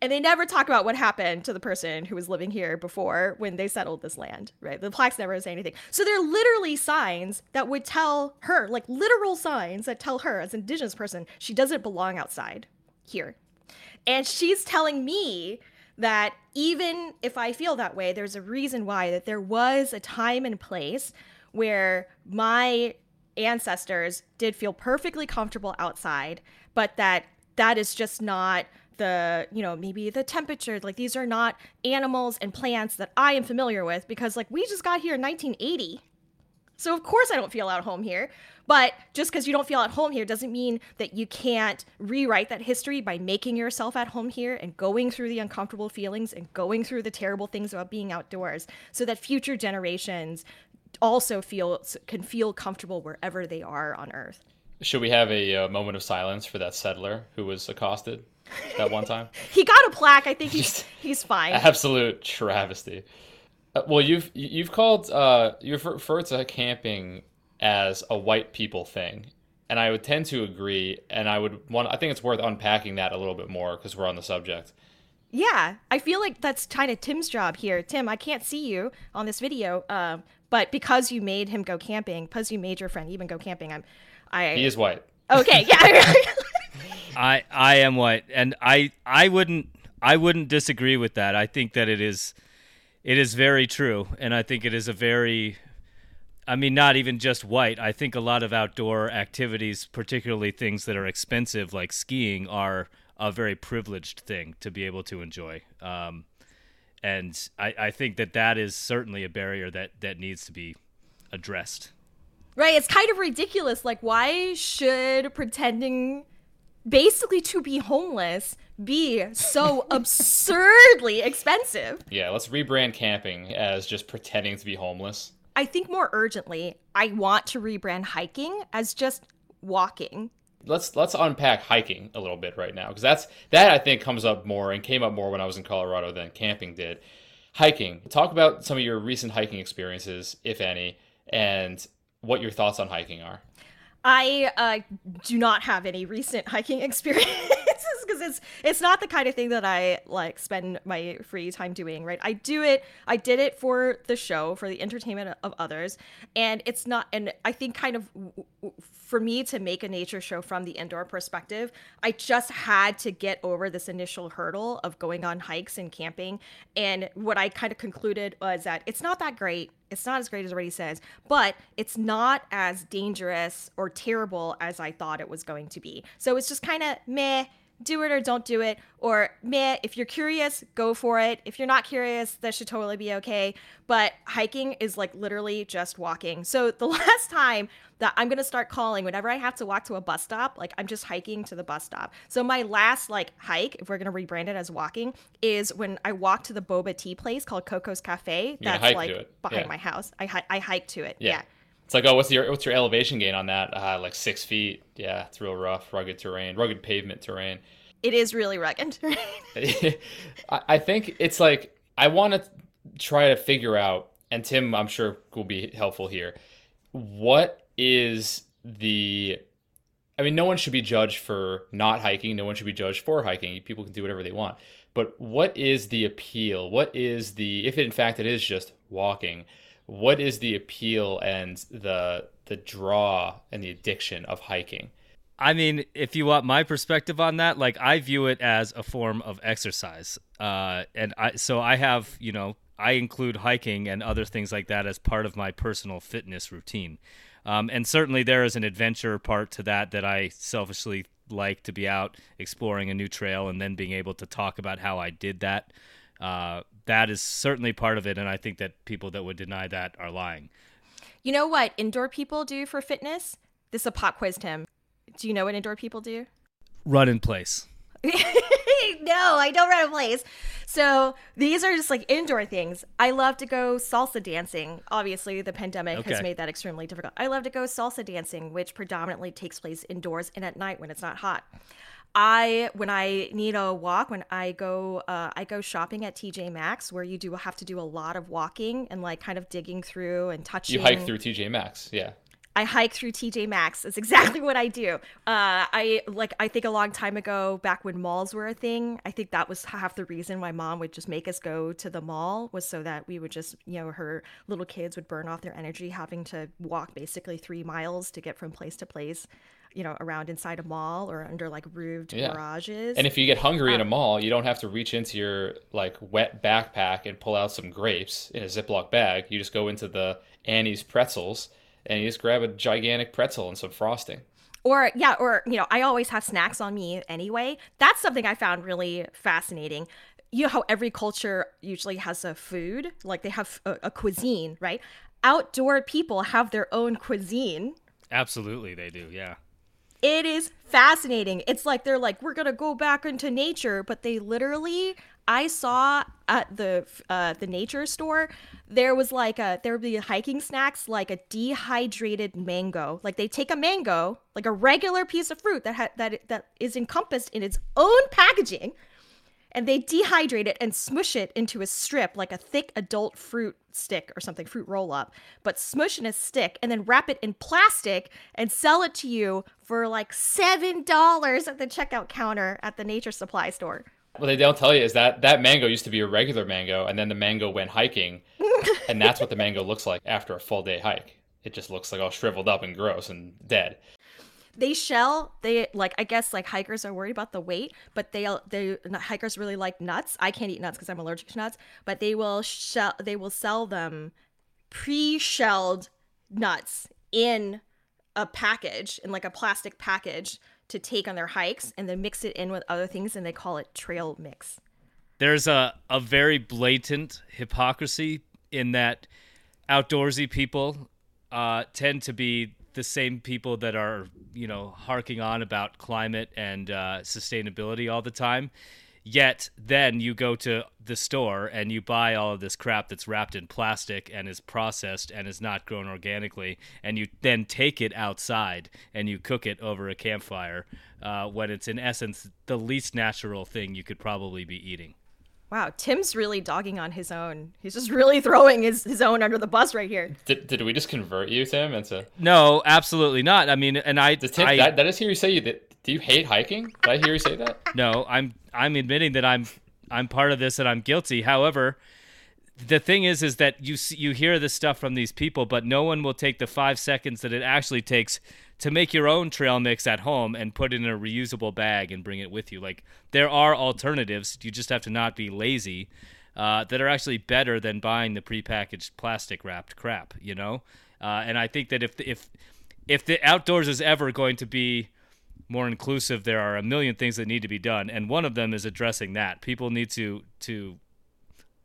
And they never talk about what happened to the person who was living here before when they settled this land, right? The plaques never say anything. So there are literally signs that would tell her, like literal signs that tell her as an indigenous person, she doesn't belong outside here. And she's telling me that even if I feel that way, there's a reason why, that there was a time and place where my ancestors did feel perfectly comfortable outside, but that that is just not the you know maybe the temperature like these are not animals and plants that i am familiar with because like we just got here in 1980 so of course i don't feel at home here but just because you don't feel at home here doesn't mean that you can't rewrite that history by making yourself at home here and going through the uncomfortable feelings and going through the terrible things about being outdoors so that future generations also feel can feel comfortable wherever they are on earth should we have a, uh, moment of silence for that settler who was accosted that one time? he got a plaque. I think he's he's fine. Absolute travesty. Uh, well, you've you've called uh, you refer to camping as a white people thing, and I would tend to agree. And I would want. I think it's worth unpacking that a little bit more because we're on the subject. Yeah, I feel like that's kind of Tim's job here. Tim, I can't see you on this video, uh, but because you made him go camping, because you made your friend Evan go camping, I'm I He is white. Okay, yeah. I I am white and I I wouldn't I wouldn't disagree with that. I think that it is it is very true and I think it is a very I mean not even just white. I think a lot of outdoor activities, particularly things that are expensive like skiing are a very privileged thing to be able to enjoy. Um, and I, I think that that is certainly a barrier that, that needs to be addressed. Right, it's kind of ridiculous. Like, why should pretending basically to be homeless be so absurdly expensive? Yeah, let's rebrand camping as just pretending to be homeless. I think more urgently, I want to rebrand hiking as just walking. Let's let's unpack hiking a little bit right now because that's that I think comes up more and came up more when I was in Colorado than camping did. Hiking. Talk about some of your recent hiking experiences, if any, and what your thoughts on hiking are. I uh, do not have any recent hiking experiences because it's it's not the kind of thing that I like spend my free time doing, right? I do it. I did it for the show, for the entertainment of others, and it's not. And I think kind of for me to make a nature show from the indoor perspective, I just had to get over this initial hurdle of going on hikes and camping. And what I kind of concluded was that it's not that great. It's not as great as everybody says, but it's not as dangerous or terrible as I thought it was going to be. So it's just kind of meh do it or don't do it. Or meh, if you're curious, go for it. If you're not curious, that should totally be okay. But hiking is like literally just walking. So the last time that I'm gonna start calling whenever I have to walk to a bus stop, like I'm just hiking to the bus stop. So my last like hike, if we're gonna rebrand it as walking, is when I walk to the boba tea place called Coco's Cafe. That's like behind yeah. my house. I I hike to it. yeah. Yeah. It's like, oh, what's your what's your elevation gain on that? Uh, like six feet. Yeah, it's real rough, rugged terrain, rugged pavement terrain. It is really rugged. I I think it's like I want to try to figure out, and Tim, I'm sure will be helpful here. What is the? I mean, no one should be judged for not hiking. No one should be judged for hiking. People can do whatever they want. But what is the appeal? What is the, if in fact it is just walking, what is the appeal and the the draw and the addiction of hiking? I mean, if you want my perspective on that, like I view it as a form of exercise. Uh, and I so I have, you know, I include hiking and other things like that as part of my personal fitness routine. Um, and certainly there is an adventure part to that that I selfishly like to be out exploring a new trail and then being able to talk about how I did that. Uh, that is certainly part of it, and I think that people that would deny that are lying. You know what indoor people do for fitness? This is a pop quiz, Tim. Do you know what indoor people do? Run in place. no, I don't run in place. So these are just like indoor things. I love to go salsa dancing. Obviously, the pandemic has made that extremely difficult. I love to go salsa dancing, which predominantly takes place indoors and at night when it's not hot. I when I need a walk, when I go, uh, I go shopping at TJ Maxx, where you do have to do a lot of walking and like kind of digging through and touching. You hike through TJ Maxx, yeah. I hike through TJ Maxx. That's exactly what I do. Uh, I like. I think a long time ago, back when malls were a thing, I think that was half the reason why mom would just make us go to the mall was so that we would just, you know, her little kids would burn off their energy having to walk basically three miles to get from place to place, you know, around inside a mall or under like roofed Yeah. garages. And if you get hungry in a mall, you don't have to reach into your like wet backpack and pull out some grapes in a Ziploc bag. You just go into the Annie's pretzels and you just grab a gigantic pretzel and some frosting. or yeah or you know i always have snacks on me anyway that's something i found really fascinating you know how every culture usually has a food like they have a, a cuisine right outdoor people have their own cuisine Absolutely, they do. Yeah. It is fascinating. It's like they're like we're gonna go back into nature but they literally i saw at the uh, the nature store there was like a there would be hiking snacks like a dehydrated mango. Like they take a mango like a regular piece of fruit that ha- that that is encompassed in its own packaging and they dehydrate it and smush it into a strip like a thick adult fruit stick or something fruit roll up but smush in a stick and then wrap it in plastic and sell it to you for like seven dollars at the checkout counter at the nature supply store What they don't tell you is that that mango used to be a regular mango, and then the mango went hiking, and that's what the mango looks like after a full day hike. It just looks like all shriveled up and gross and dead. They shell they like i guess like hikers are worried about the weight but they they hikers really like nuts. I can't eat nuts because i'm allergic to nuts but they will shell they will sell them pre-shelled nuts in a package in like a plastic package to take on their hikes and then mix it in with other things and they call it trail mix. There's a, a very blatant hypocrisy in that outdoorsy people uh, tend to be the same people that are, you know, harking on about climate and uh, sustainability all the time. Yet then you go to the store and you buy all of this crap that's wrapped in plastic and is processed and is not grown organically, and you then take it outside and you cook it over a campfire uh, when it's in essence the least natural thing you could probably be eating. Wow tim's really dogging on his own he's just really throwing his, his own under the bus right here Did, did we just convert you, Tim, into? No, absolutely not. I mean, and I, Does Tim I that, that is hear you say you that Do you hate hiking? Did I hear you say that? No, I'm I'm admitting that I'm I'm part of this and I'm guilty. However, the thing is is that you you hear this stuff from these people, but no one will take the 5 seconds that it actually takes to make your own trail mix at home and put it in a reusable bag and bring it with you. Like there are alternatives. You just have to not be lazy. Uh, that are actually better than buying the prepackaged plastic wrapped crap, you know. Uh, and I think that if if if the outdoors is ever going to be more inclusive, there are a million things that need to be done, and one of them is addressing that. People need to to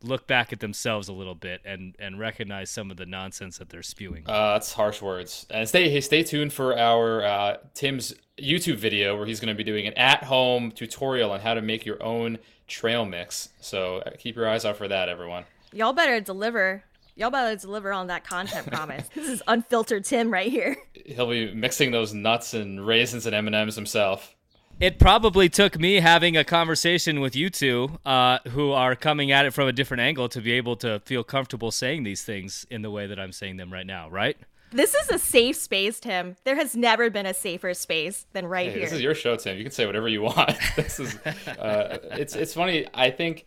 look back at themselves a little bit and and recognize some of the nonsense that they're spewing. Uh, that's harsh words. And stay hey, stay tuned for our uh, Tim's YouTube video where he's going to be doing an at-home tutorial on how to make your own trail mix. So uh, keep your eyes out for that, everyone. Y'all better deliver. Y'all better deliver on that content promise. this is unfiltered Tim right here. He'll be mixing those nuts and raisins and M and M's himself. It probably took me having a conversation with you two, uh, who are coming at it from a different angle, to be able to feel comfortable saying these things in the way that I'm saying them right now. Right? This is a safe space, Tim. There has never been a safer space than right Hey, here. this is your show, Tim. You can say whatever you want. this is uh, it's it's funny. I think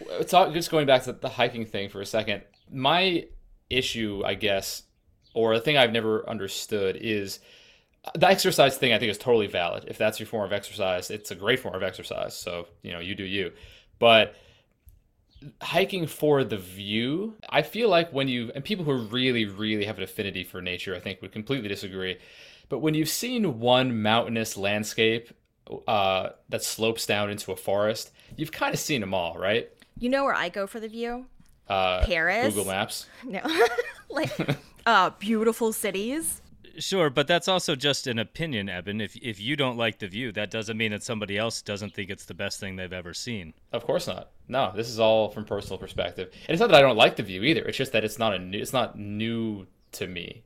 it's all, just going back to the hiking thing for a second. My issue, I guess, or the thing I've never understood is the exercise thing. I think is totally valid. If that's your form of exercise, it's a great form of exercise. So you know, you do you. But hiking for the view, I feel like when you and people who really, really have an affinity for nature, I think would completely disagree. But when you've seen one mountainous landscape uh, that slopes down into a forest, you've kind of seen them all, right? you know where I go for the view? Uh, Paris. Google Maps. No. like uh beautiful cities. Sure, but that's also just an opinion, Evan. If if you don't like the view, that doesn't mean that somebody else doesn't think it's the best thing they've ever seen. Of course not. No, this is all from personal perspective, and it's not that I don't like the view either. It's just that it's not a new. It's not new to me.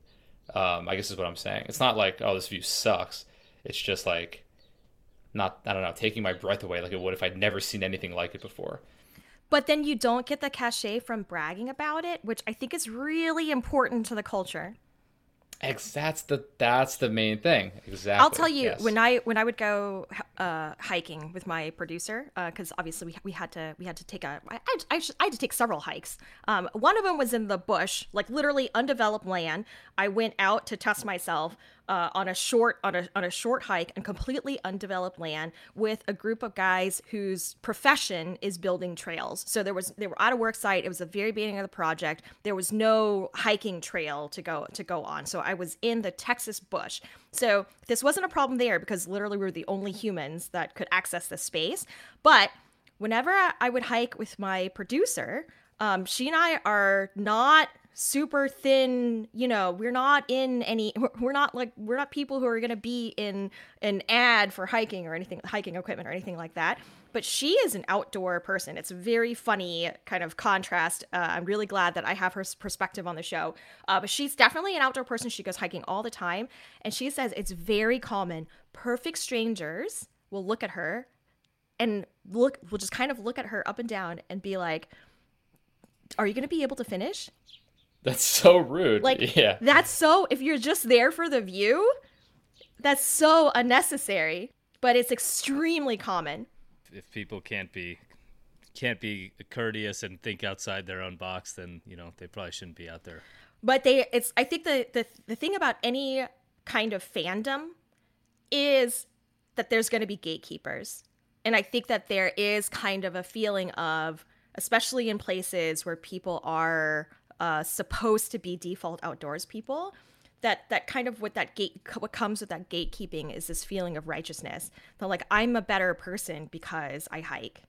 Um, I guess is what I'm saying. It's not like oh this view sucks. It's just like not I don't know taking my breath away like it would if I'd never seen anything like it before. But then you don't get the cachet from bragging about it, which I think is really important to the culture. Ex- that's the that's the main thing. Exactly. I'll tell you yes. when I when I would go uh, hiking with my producer because obviously we, we had to we had to take a I, I, I, I had to take several hikes. Um, one of them was in the bush, like literally undeveloped land. I went out to test myself uh, on a short on a on a short hike and completely undeveloped land with a group of guys whose profession is building trails. So there was they were at a work site. It was the very beginning of the project. There was no hiking trail to go to go on. So I was in the Texas bush. So this wasn't a problem there because literally we were the only humans that could access the space. But whenever I would hike with my producer, um, she and I are not super thin you know we're not in any we're not like we're not people who are going to be in an ad for hiking or anything hiking equipment or anything like that. But she is an outdoor person. It's very funny kind of contrast. Uh, i'm really glad that i have her perspective on the show. Uh, but she's definitely an outdoor person. She goes hiking all the time. And she says it's very common. Perfect strangers will look at her and look will just kind of look at her up and down and be like are you going to be able to finish That's so rude. like yeah. that's so if you're just there for the view, that's so unnecessary, but it's extremely common. If people can't be can't be courteous and think outside their own box, then you know they probably shouldn't be out there. But they it's I think the the the thing about any kind of fandom is that there's going to be gatekeepers. And I think that there is kind of a feeling of especially in places where people are uh, supposed to be default outdoors people that that kind of what that gate what comes with that gatekeeping is this feeling of righteousness that like i'm a better person because i hike.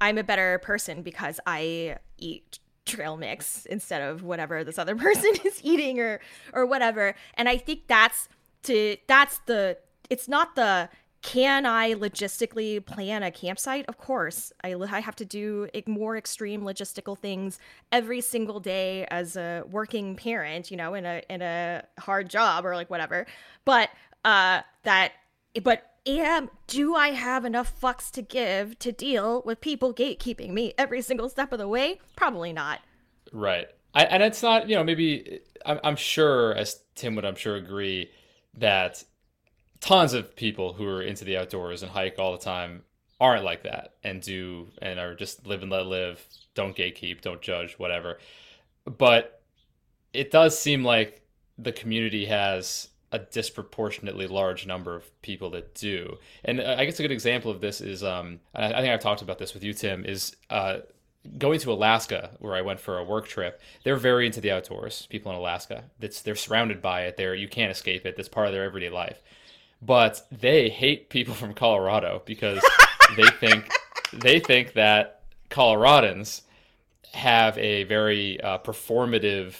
I'm a better person because i eat trail mix instead of whatever this other person is eating or or whatever. And i think that's to that's the it's not the can I logistically plan a campsite? Of course. I, I have to do more extreme logistical things every single day as a working parent, you know, in a in a hard job or like whatever. But uh that but am do I have enough fucks to give to deal with people gatekeeping me every single step of the way? Probably not. Right. I, and it's not, you know, maybe I'm, I'm sure, as Tim would, I'm sure, agree that tons of people who are into the outdoors and hike all the time aren't like that and do and are just live and let live, don't gatekeep, don't judge, whatever. But it does seem like the community has a disproportionately large number of people that do. And I guess a good example of this is, um, I think I've talked about this with you, Tim, is uh, going to Alaska, where I went for a work trip. They're very into the outdoors. People in Alaska, it's they're surrounded by it. There, you can't escape it. That's part of their everyday life. But they hate people from Colorado because they think they think that Coloradans have a very uh, performative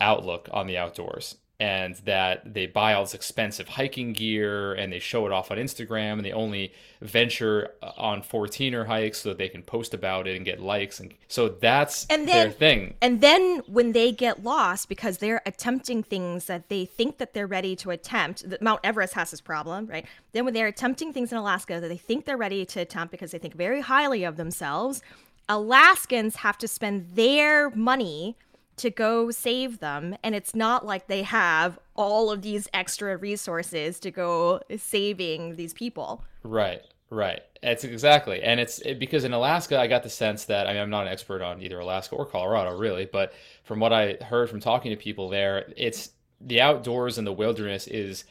outlook on the outdoors and that they buy all this expensive hiking gear and they show it off on Instagram and they only venture uh, on 14er hikes so that they can post about it and get likes and so that's And their then- thing. And then when they get lost because they're attempting things that they think that they're ready to attempt, Mount Everest has this problem, right? Then when they're attempting things in Alaska that they think they're ready to attempt because they think very highly of themselves, Alaskans have to spend their money to go save them and it's not like they have all of these extra resources to go saving these people. Right, right. It's exactly, and it's it, because in Alaska, I got the sense that I mean, I'm not an expert on either Alaska or Colorado, really, but from what I heard from talking to people there, it's the outdoors and the wilderness is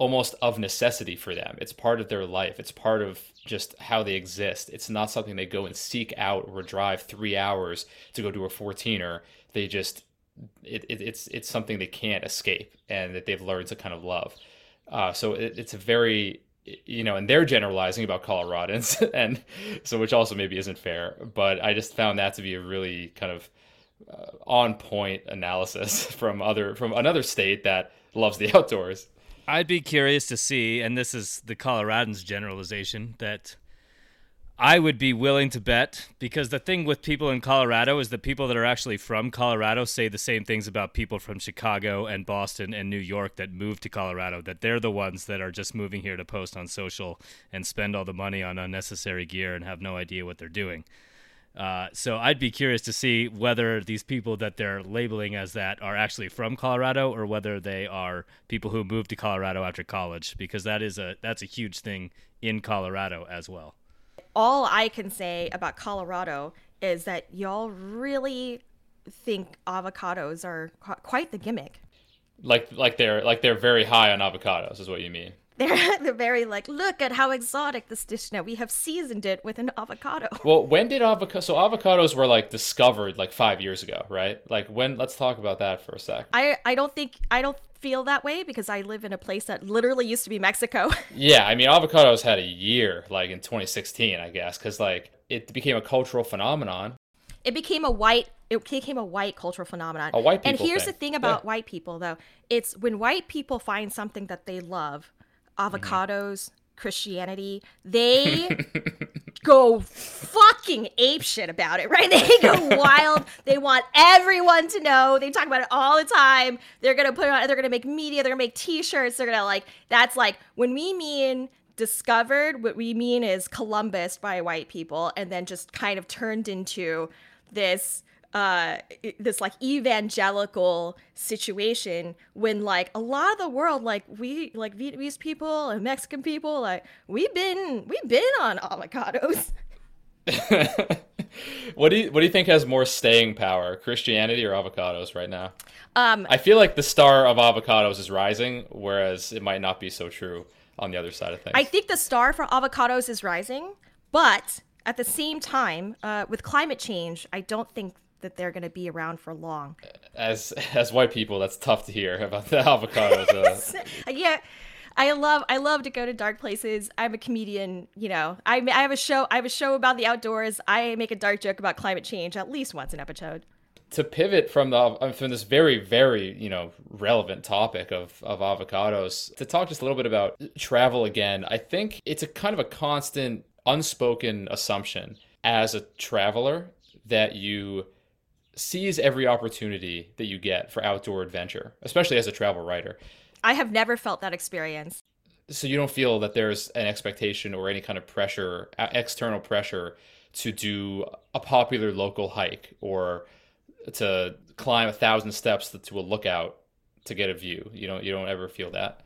almost of necessity for them. It's part of their life. It's part of just how they exist. It's not something they go and seek out or drive three hours to go do a 14er. They just it, it, it's it's something they can't escape and that they've learned to kind of love. Uh, so it, it's a very you know, and they're generalizing about Coloradans, and so which also maybe isn't fair. But I just found that to be a really kind of uh, on point analysis from other from another state that loves the outdoors. I'd be curious to see, and this is the Coloradans' generalization, that I would be willing to bet because the thing with people in Colorado is the people that are actually from Colorado say the same things about people from Chicago and Boston and New York that moved to Colorado, that they're the ones that are just moving here to post on social and spend all the money on unnecessary gear and have no idea what they're doing. Uh, so I'd be curious to see whether these people that they're labeling as that are actually from Colorado or whether they are people who moved to Colorado after college, because that is a that's a huge thing in Colorado as well. All I can say about Colorado is that y'all really think avocados are qu- quite the gimmick. Like like they're like they're very high on avocados, is what you mean. They're, they're very like, look at how exotic this dish now. We have seasoned it with an avocado. Well, when did avocado? So avocados were like discovered like five years ago, right? Like when? Let's talk about that for a sec. I, I don't think, I don't feel that way because I live in a place that literally used to be Mexico. Yeah, I mean, avocados had a year, like in 2016, I guess, because like it became a cultural phenomenon. it became a white it became a white cultural phenomenon. A white and here's thing. the thing about Yeah. white people though. It's when white people find something that they love, Mm-hmm. avocados, Christianity, they go fucking ape shit about it, right? They go wild. They want everyone to know. They talk about it all the time. They're gonna put it on. They're gonna make media. They're gonna make T-shirts. They're gonna like. That's like when we mean discovered. What we mean is Columbus by white people, and then just kind of turned into this uh this like evangelical situation when like a lot of the world like we like Vietnamese people and Mexican people like we've been we've been on avocados what do you What do you think has more staying power, Christianity or avocados right now? um I feel like the star of avocados is rising, whereas it might not be so true on the other side of things. I think the star for avocados is rising, but at the same time, uh, with climate change, I don't think that they're going to be around for long. as as white people, that's tough to hear about the avocados. Uh, yeah, I love I love to go to dark places. I'm a comedian, you know. I I have a show I have a show about the outdoors. I make a dark joke about climate change at least once an episode. to pivot from the from this very very you know relevant topic of of avocados to talk just a little bit about travel again i think it's a kind of a constant unspoken assumption as a traveler that you seize every opportunity that you get for outdoor adventure especially as a travel writer I have never felt that experience. so you don't feel that there's an expectation or any kind of pressure external pressure to do a popular local hike or to climb a thousand steps to a lookout to get a view you don't you don't ever feel that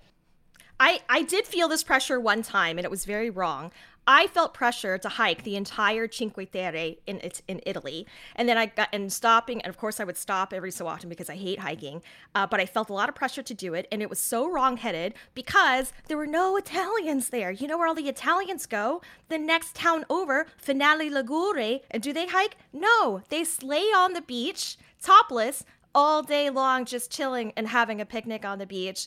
I, I did feel this pressure one time and it was very wrong. I felt pressure to hike the entire Cinque Terre in in Italy, and then I got and stopping, and of course I would stop every so often because I hate hiking. Uh, but I felt a lot of pressure to do it, and it was so wrongheaded because there were no Italians there. You know where all the Italians go? The next town over, Finale Ligure, and do they hike? No, they slay on the beach, topless, all day long, just chilling and having a picnic on the beach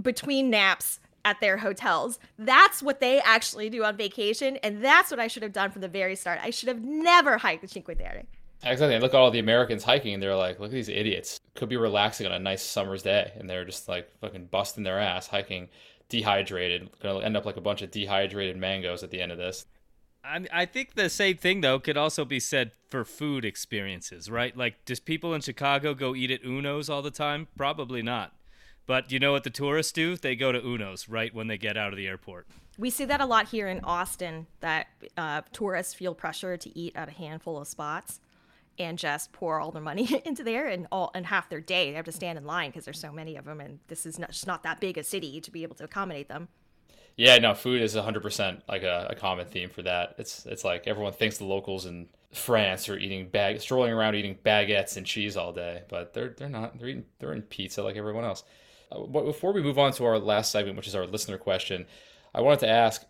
between naps at their hotels. That's what they actually do on vacation, and that's what I should have done from the very start. I should have never hiked the Cinque Terre. Exactly. And look at all the Americans hiking, and they're like, look at these idiots. Could be relaxing on a nice summer's day, and they're just like fucking busting their ass hiking, dehydrated. Gonna end up like a bunch of dehydrated mangoes at the end of this. I I think the same thing though could also be said for food experiences, right? Like, does people in Chicago go eat at Uno's all the time? Probably not. But you know what the tourists do? They go to Uno's right when they get out of the airport. We see that a lot here in Austin that uh, tourists feel pressure to eat at a handful of spots and just pour all their money into there and all and half their day they have to stand in line because there's so many of them and this is not, just not that big a city to be able to accommodate them. Yeah, no, food is 100% like a, a common theme for that. It's it's like everyone thinks the locals in France are eating bag strolling around eating baguettes and cheese all day, but they're they're not. They're eating they're eating pizza like everyone else. Uh, before we move on to our last segment, which is our listener question, I wanted to ask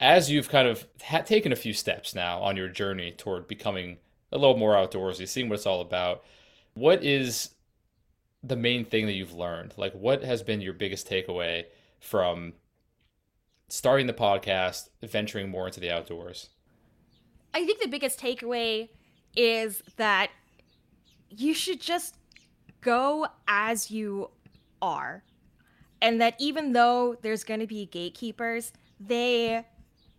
as you've kind of ha- taken a few steps now on your journey toward becoming a little more outdoorsy, seeing what it's all about, what is the main thing that you've learned? Like, what has been your biggest takeaway from starting the podcast, venturing more into the outdoors? I think the biggest takeaway is that you should just go as you are. And that even though there's going to be gatekeepers, they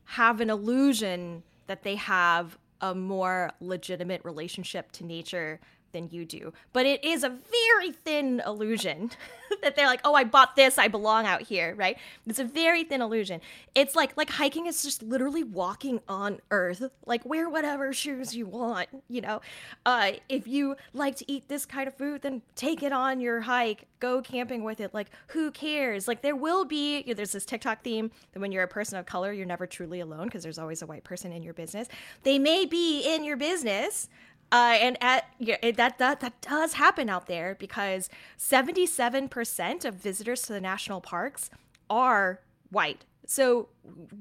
have an illusion that they have a more legitimate relationship to nature than you do. But it is a very thin illusion that they're like, "Oh, I bought this, I belong out here," right? It's a very thin illusion. It's like like hiking is just literally walking on earth. Like wear whatever shoes you want, you know. Uh if you like to eat this kind of food, then take it on your hike. Go camping with it. Like who cares? Like there will be you know, there's this TikTok theme that when you're a person of color, you're never truly alone because there's always a white person in your business. They may be in your business, uh, and at yeah, it, that that that does happen out there because 77% of visitors to the national parks are white. So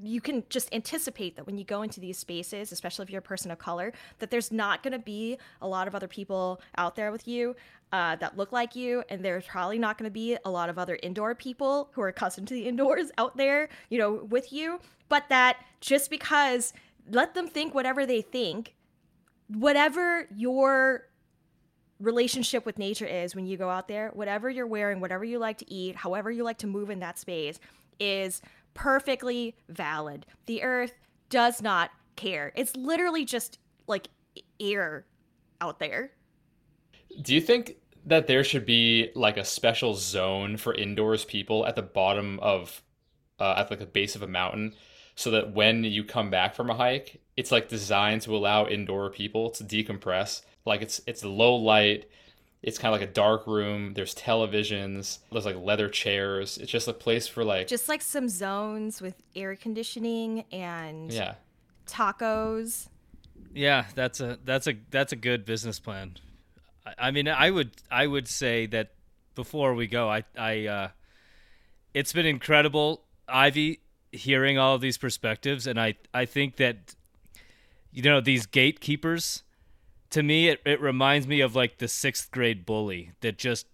you can just anticipate that when you go into these spaces, especially if you're a person of color, that there's not going to be a lot of other people out there with you uh, that look like you, and there's probably not going to be a lot of other indoor people who are accustomed to the indoors out there, you know, with you. But that just because let them think whatever they think whatever your relationship with nature is when you go out there, whatever you're wearing, whatever you like to eat, however you like to move in that space is perfectly valid. The earth does not care. It's literally just like air out there. Do you think that there should be like a special zone for indoors people at the bottom of uh, at like the base of a mountain so that when you come back from a hike it's like designed to allow indoor people to decompress. Like it's it's low light. It's kind of like a dark room. There's televisions. There's like leather chairs. It's just a place for like just like some zones with air conditioning and yeah tacos. Yeah, that's a that's a that's a good business plan. I, I mean, I would I would say that before we go, I I uh, it's been incredible, Ivy, hearing all of these perspectives, and I I think that you know these gatekeepers to me it, it reminds me of like the sixth grade bully that just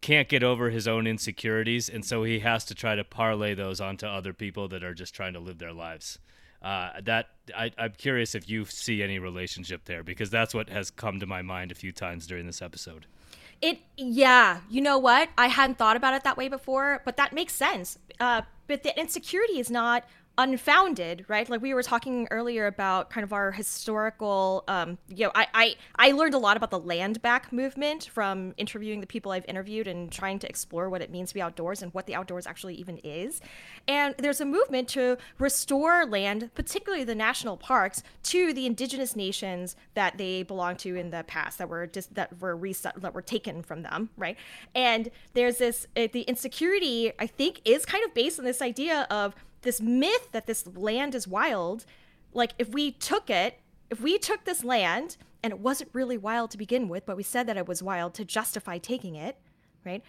can't get over his own insecurities and so he has to try to parlay those onto other people that are just trying to live their lives. Uh, that I, i'm curious if you see any relationship there because that's what has come to my mind a few times during this episode it yeah you know what? I hadn't thought about it that way before but that makes sense. Uh, but the insecurity is not unfounded, right? Like we were talking earlier about kind of our historical, um, you know, I, I, I learned a lot about the land back movement from interviewing the people I've interviewed and trying to explore what it means to be outdoors and what the outdoors actually even is. And there's a movement to restore land, particularly the national parks, to the indigenous nations that they belong to in the past that were just that were reset that were taken from them, right? And there's this uh, the insecurity I think is kind of based on this idea of this myth that this land is wild like if we took it if we took this land and it wasn't really wild to begin with but we said that it was wild to justify taking it right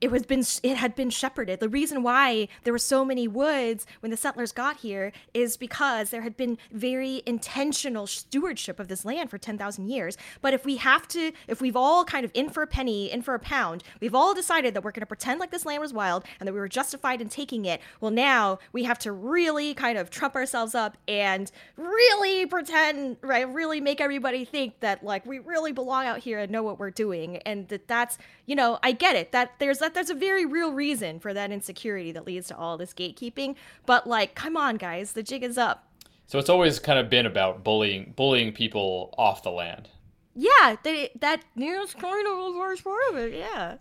it was been it had been shepherded. The reason why there were so many woods when the settlers got here is because there had been very intentional stewardship of this land for 10,000 years. But if we have to if we've all kind of in for a penny, in for a pound, we've all decided that we're going to pretend like this land was wild and that we were justified in taking it. Well, now we have to really kind of trump ourselves up and really pretend, right? Really make everybody think that like we really belong out here and know what we're doing and that that's, you know, I get it. That there's that there's a very real reason for that insecurity that leads to all this gatekeeping. But like, come on, guys, the jig is up. So it's always kind of been about bullying bullying people off the land. Yeah, they, that news kind of a large part of it. Yeah.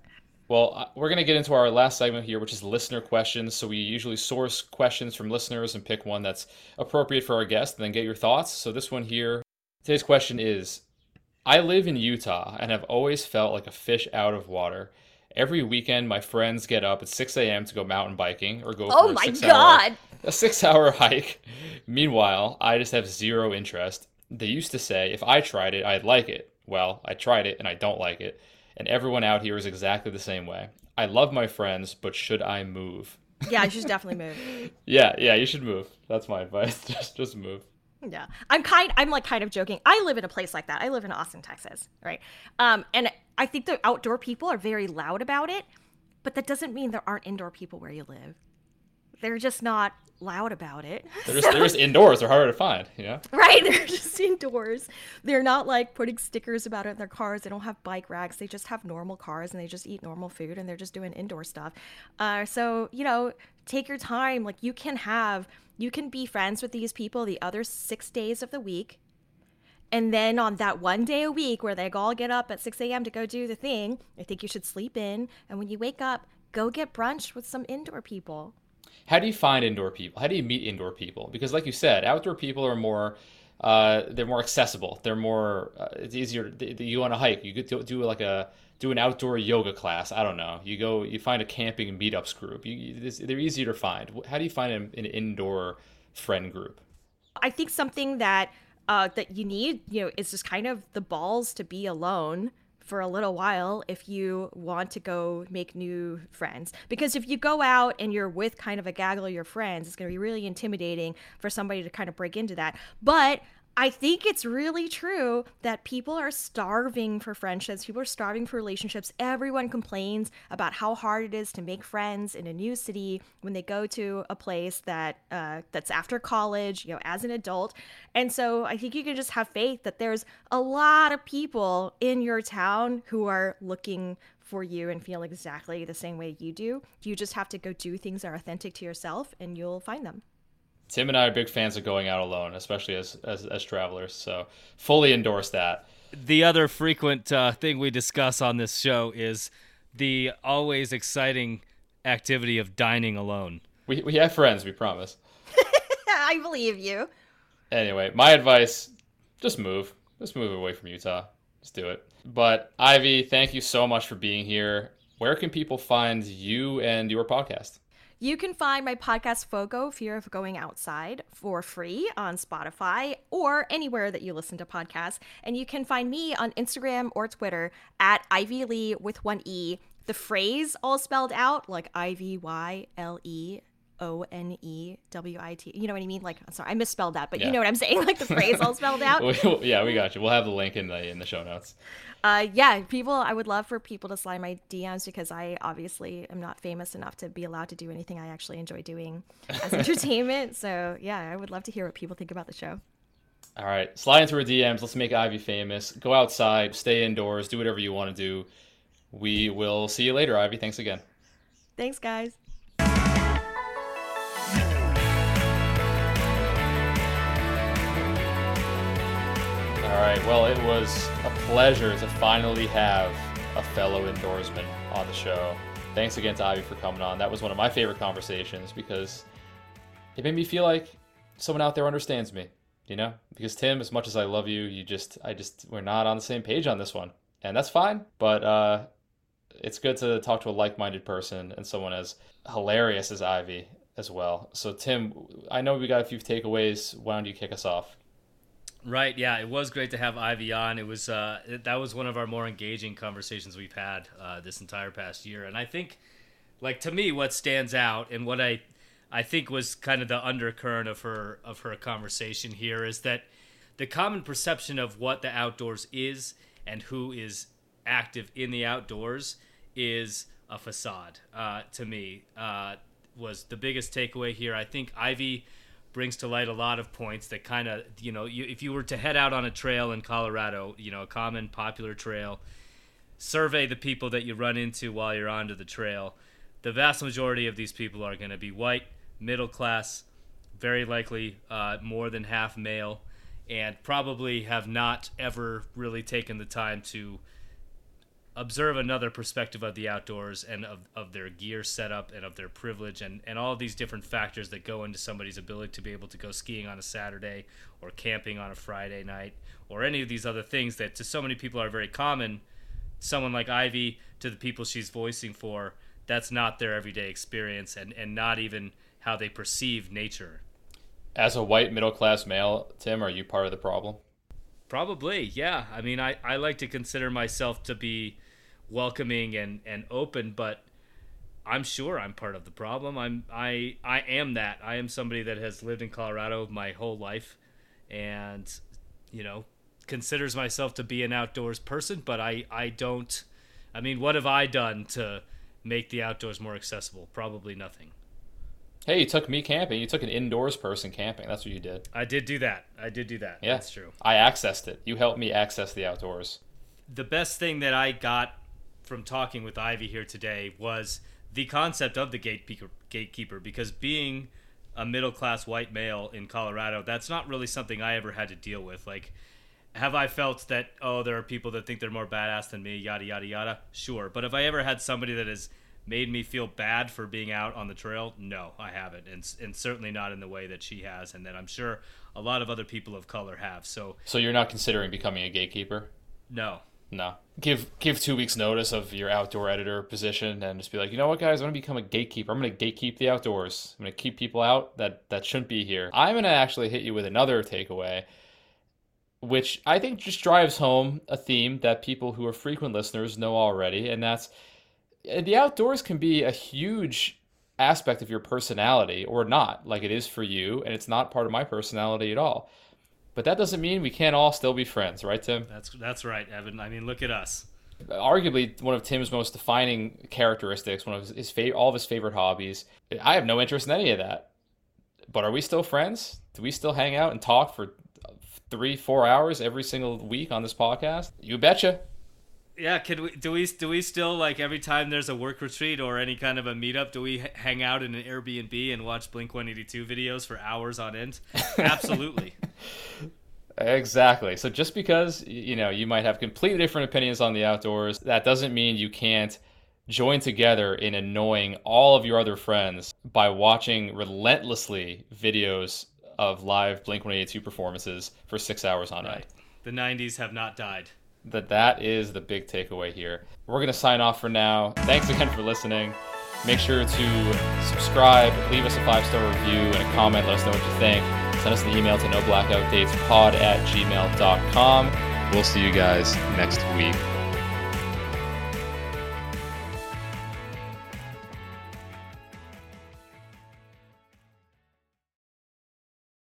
Well, uh, we're going to get into our last segment here, which is listener questions. So we usually source questions from listeners and pick one that's appropriate for our guest and then get your thoughts. So this one here, today's question is I live in Utah and have always felt like a fish out of water. Every weekend, my friends get up at 6 a.m. to go mountain biking or go Oh for a my six God. hour a six hour hike. Meanwhile, I just have zero interest. They used to say if I tried it, I'd like it. Well, I tried it and I don't like it. And everyone out here is exactly the same way. I love my friends, but should I move? Yeah, I should definitely move. Yeah, yeah, you should move. That's my advice. Just just move. Yeah, I'm kind. I'm like kind of joking. I live in a place like that. I live in Austin, Texas, right? Um, and I think the outdoor people are very loud about it, but that doesn't mean there aren't indoor people where you live. They're just not loud about it. They're just, they're just indoors. They're harder to find, you know? Right, they're just indoors. They're not like putting stickers about it in their cars. They don't have bike racks. They just have normal cars and they just eat normal food and they're just doing indoor stuff. Uh, so, you know, take your time. Like, you can have, you can be friends with these people the other six days of the week. And then on that one day a week where they all get up at 6 a.m. to go do the thing, I think you should sleep in. And when you wake up, go get brunch with some indoor people. How do you find indoor people? How do you meet indoor people? Because, like you said, outdoor people are more. Uh, they're more accessible. They're more. Uh, it's easier. You on a hike. You could do, do like a do an outdoor yoga class. I don't know. You go. You find a camping meetups group. You, they're easier to find. How do you find an, an indoor friend group? I think something that uh, that you need, you know, is just kind of the balls to be alone for a little while if you want to go make new friends. Because if you go out and you're with kind of a gaggle of your friends, it's going to be really intimidating for somebody to kind of break into that. But I think it's really true that people are starving for friendships. People are starving for relationships. Everyone complains about how hard it is to make friends in a new city when they go to a place that uh, that's after college, you know, as an adult. And so I think you can just have faith that there's a lot of people in your town who are looking for you and feel exactly the same way you do. You just have to go do things that are authentic to yourself, and you'll find them. Tim and I are big fans of going out alone, especially as as, as travelers. So fully endorse that. The other frequent uh, thing we discuss on this show is the always exciting activity of dining alone. We we have friends. We promise. I believe you. Anyway, my advice: just move. Just move away from Utah. Just do it. But Ivy, thank you so much for being here. Where can people find you and your podcast? You can find my podcast Fogo, Fear of Going Outside, for free on Spotify or anywhere that you listen to podcasts. And you can find me on Instagram or Twitter at Ivy Le with one E. The phrase all spelled out, like I V Y L E O N E W I T. You know what I mean? Like, sorry, I misspelled that, but Yeah. you know what I'm saying? Like the phrase all spelled out. yeah, we got you. We'll have the link in the in the show notes. Uh, yeah, people. I would love for people to slide my DMs because I obviously am not famous enough to be allowed to do anything I actually enjoy doing as entertainment. So yeah, I would love to hear what people think about the show. All right, slide into our DMs. Let's make Ivy famous. Go outside, stay indoors, do whatever you want to do. We will see you later, Ivy. Thanks again. Thanks, guys. Well, it was a pleasure to finally have a fellow indoorsman on the show. Thanks again to Ivy for coming on. That was one of my favorite conversations because it made me feel like someone out there understands me, you know? Because Tim, as much as I love you, you just, I just, we're not on the same page on this one. And that's fine. But uh, it's good to talk to a like minded person and someone as hilarious as Ivy as well. So, Tim, I know we got a few takeaways. Why don't you kick us off? Right. Yeah, it was great to have Ivy on. It was uh, that was one of our more engaging conversations we've had uh, this entire past year, and I think, like to me, what stands out and what I, I think was kind of the undercurrent of her of her conversation here is that the common perception of what the outdoors is and who is active in the outdoors is a facade. Uh, to me, uh, was the biggest takeaway here. I think Ivy brings to light a lot of points that kind of you know you, if you were to head out on a trail in Colorado, you know a common popular trail, survey the people that you run into while you're onto the trail. The vast majority of these people are going to be white, middle class, very likely uh, more than half male, and probably have not ever really taken the time to observe another perspective of the outdoors and of, of their gear setup and of their privilege and, and all these different factors that go into somebody's ability to be able to go skiing on a Saturday or camping on a Friday night or any of these other things that to so many people are very common. Someone like Ivy, to the people she's voicing for, that's not their everyday experience and, and not even how they perceive nature. As a white middle class male, Tim, are you part of the problem? Probably, yeah. I mean, I, I like to consider myself to be welcoming and, and open, but I'm sure I'm part of the problem. I'm I I am that. I am somebody that has lived in Colorado my whole life and you know, considers myself to be an outdoors person, but I I don't I mean, what have I done to make the outdoors more accessible? Probably nothing. Hey, you took me camping. You took an indoors person camping. That's what you did. I did do that. I did do that. Yeah. That's true. I accessed it. You helped me access the outdoors. The best thing that I got from talking with Ivy here today was the concept of the gatekeeper, gatekeeper because being a middle class white male in Colorado, that's not really something I ever had to deal with. Like, have I felt that, oh, there are people that think they're more badass than me, yada, yada, yada? Sure. But have I ever had somebody that has made me feel bad for being out on the trail? No, I haven't. And, and certainly not in the way that she has, and that I'm sure a lot of other people of color have. So, So you're not considering becoming a gatekeeper? no. No. Give give two weeks notice of your outdoor editor position and just be like, you know what, guys, I'm gonna become a gatekeeper. I'm gonna gatekeep the outdoors. I'm gonna keep people out that that shouldn't be here. I'm gonna actually hit you with another takeaway, which I think just drives home a theme that people who are frequent listeners know already, and that's uh, the outdoors can be a huge aspect of your personality or not, like it is for you, and it's not part of my personality at all. But that doesn't mean we can't all still be friends, right, Tim? That's that's right, Evan. I mean, look at us. Arguably one of Tim's most defining characteristics, one of his, his all of his favorite hobbies. I have no interest in any of that. But are we still friends? Do we still hang out and talk for three, four hours every single week on this podcast? You betcha. Yeah, can we do we do we still like every time there's a work retreat or any kind of a meetup, do we h- hang out in an Airbnb and watch Blink 182 videos for hours on end? Absolutely. Exactly. So just because you know you might have completely different opinions on the outdoors, that doesn't mean you can't join together in annoying all of your other friends by watching relentlessly videos of live Blink 182 performances for six hours on end. The 90s have not died. That that is the big takeaway here. We're gonna sign off for now. Thanks again for listening. Make sure to subscribe, leave us a five star review and a comment. Let us know what you think. Send us an email to noblackoutdatespod at gmail.com. We'll see you guys next week.